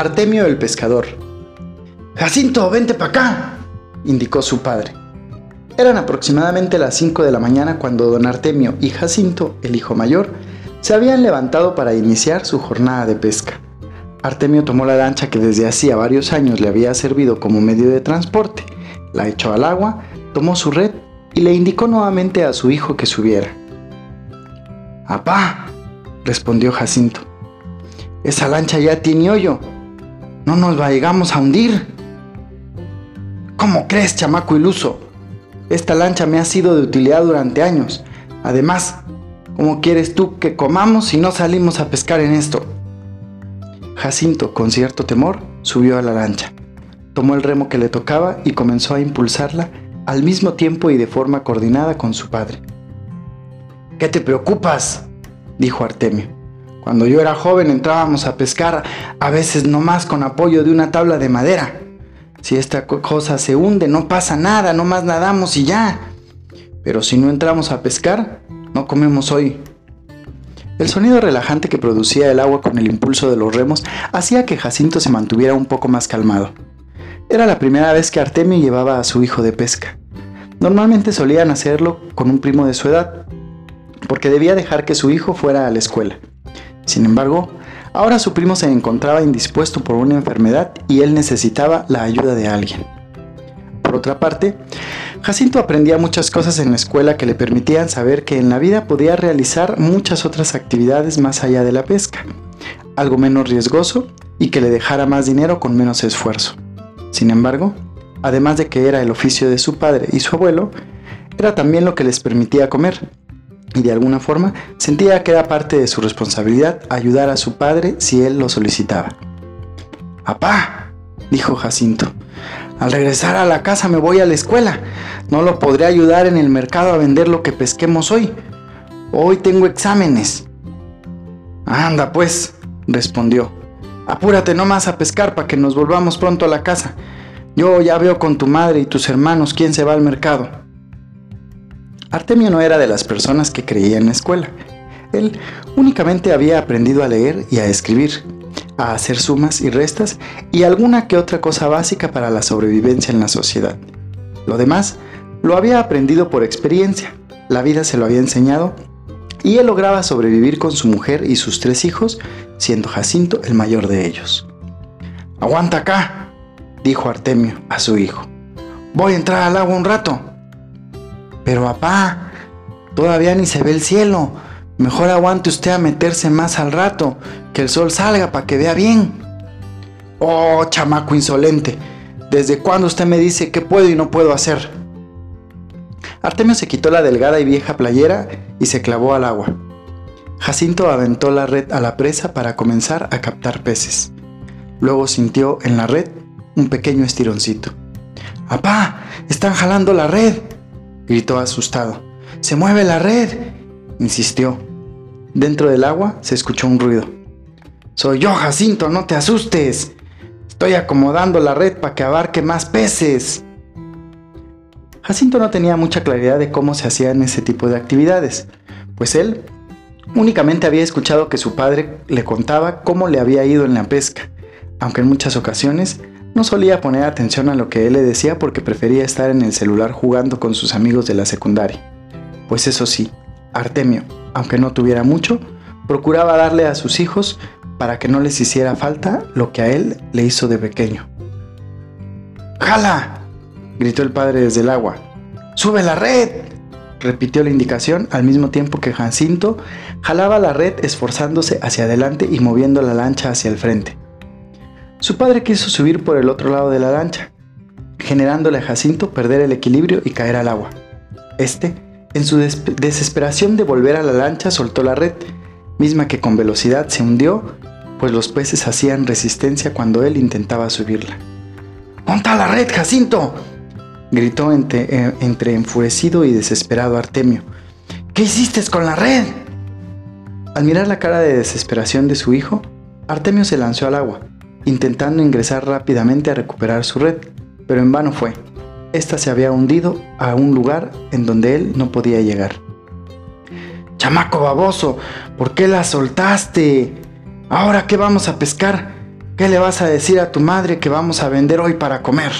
Artemio el pescador. Jacinto, vente para acá, indicó su padre. Eran aproximadamente las 5 de la mañana cuando don Artemio y Jacinto, el hijo mayor, se habían levantado para iniciar su jornada de pesca. Artemio tomó la lancha que desde hacía varios años le había servido como medio de transporte, la echó al agua, tomó su red y le indicó nuevamente a su hijo que subiera. ¡Apá! respondió Jacinto. Esa lancha ya tiene hoyo. No nos vayamos a hundir. ¿Cómo crees, chamaco iluso? Esta lancha me ha sido de utilidad durante años. Además, ¿cómo quieres tú que comamos si no salimos a pescar en esto? Jacinto, con cierto temor, subió a la lancha. Tomó el remo que le tocaba y comenzó a impulsarla al mismo tiempo y de forma coordinada con su padre. ¿Qué te preocupas? dijo Artemio. Cuando yo era joven entrábamos a pescar, a veces nomás con apoyo de una tabla de madera. Si esta cosa se hunde, no pasa nada, nomás nadamos y ya. Pero si no entramos a pescar, no comemos hoy. El sonido relajante que producía el agua con el impulso de los remos hacía que Jacinto se mantuviera un poco más calmado. Era la primera vez que Artemio llevaba a su hijo de pesca. Normalmente solían hacerlo con un primo de su edad, porque debía dejar que su hijo fuera a la escuela. Sin embargo, ahora su primo se encontraba indispuesto por una enfermedad y él necesitaba la ayuda de alguien. Por otra parte, Jacinto aprendía muchas cosas en la escuela que le permitían saber que en la vida podía realizar muchas otras actividades más allá de la pesca, algo menos riesgoso y que le dejara más dinero con menos esfuerzo. Sin embargo, además de que era el oficio de su padre y su abuelo, era también lo que les permitía comer, y de alguna forma sentía que era parte de su responsabilidad ayudar a su padre si él lo solicitaba. ¡Apá! dijo Jacinto. Al regresar a la casa me voy a la escuela. No lo podré ayudar en el mercado a vender lo que pesquemos hoy. Hoy tengo exámenes. Anda, pues, respondió. Apúrate nomás a pescar para que nos volvamos pronto a la casa. Yo ya veo con tu madre y tus hermanos quién se va al mercado. Artemio no era de las personas que creía en la escuela. Él únicamente había aprendido a leer y a escribir, a hacer sumas y restas y alguna que otra cosa básica para la sobrevivencia en la sociedad. Lo demás lo había aprendido por experiencia, la vida se lo había enseñado y él lograba sobrevivir con su mujer y sus tres hijos, siendo Jacinto el mayor de ellos. Aguanta acá, dijo Artemio a su hijo. Voy a entrar al agua un rato. Pero papá, todavía ni se ve el cielo. Mejor aguante usted a meterse más al rato, que el sol salga para que vea bien. Oh, chamaco insolente, ¿desde cuándo usted me dice qué puedo y no puedo hacer? Artemio se quitó la delgada y vieja playera y se clavó al agua. Jacinto aventó la red a la presa para comenzar a captar peces. Luego sintió en la red un pequeño estironcito. ¡Apá! ¡Están jalando la red! Gritó asustado. ¡Se mueve la red! insistió. Dentro del agua se escuchó un ruido. Soy yo, Jacinto, no te asustes. Estoy acomodando la red para que abarque más peces. Jacinto no tenía mucha claridad de cómo se hacían ese tipo de actividades, pues él únicamente había escuchado que su padre le contaba cómo le había ido en la pesca, aunque en muchas ocasiones no solía poner atención a lo que él le decía porque prefería estar en el celular jugando con sus amigos de la secundaria. Pues eso sí, Artemio, aunque no tuviera mucho, procuraba darle a sus hijos para que no les hiciera falta lo que a él le hizo de pequeño. ¡Jala! gritó el padre desde el agua. ¡Sube la red! repitió la indicación al mismo tiempo que Jacinto jalaba la red esforzándose hacia adelante y moviendo la lancha hacia el frente. Su padre quiso subir por el otro lado de la lancha, generándole a Jacinto perder el equilibrio y caer al agua. Este, en su desesperación de volver a la lancha, soltó la red, misma que con velocidad se hundió, pues los peces hacían resistencia cuando él intentaba subirla. ¡Monta la red, Jacinto! gritó entre, eh, entre enfurecido y desesperado Artemio. ¿Qué hiciste con la red? Al mirar la cara de desesperación de su hijo, Artemio se lanzó al agua intentando ingresar rápidamente a recuperar su red, pero en vano fue. Esta se había hundido a un lugar en donde él no podía llegar. Chamaco baboso, ¿por qué la soltaste? ¿Ahora qué vamos a pescar? ¿Qué le vas a decir a tu madre que vamos a vender hoy para comer?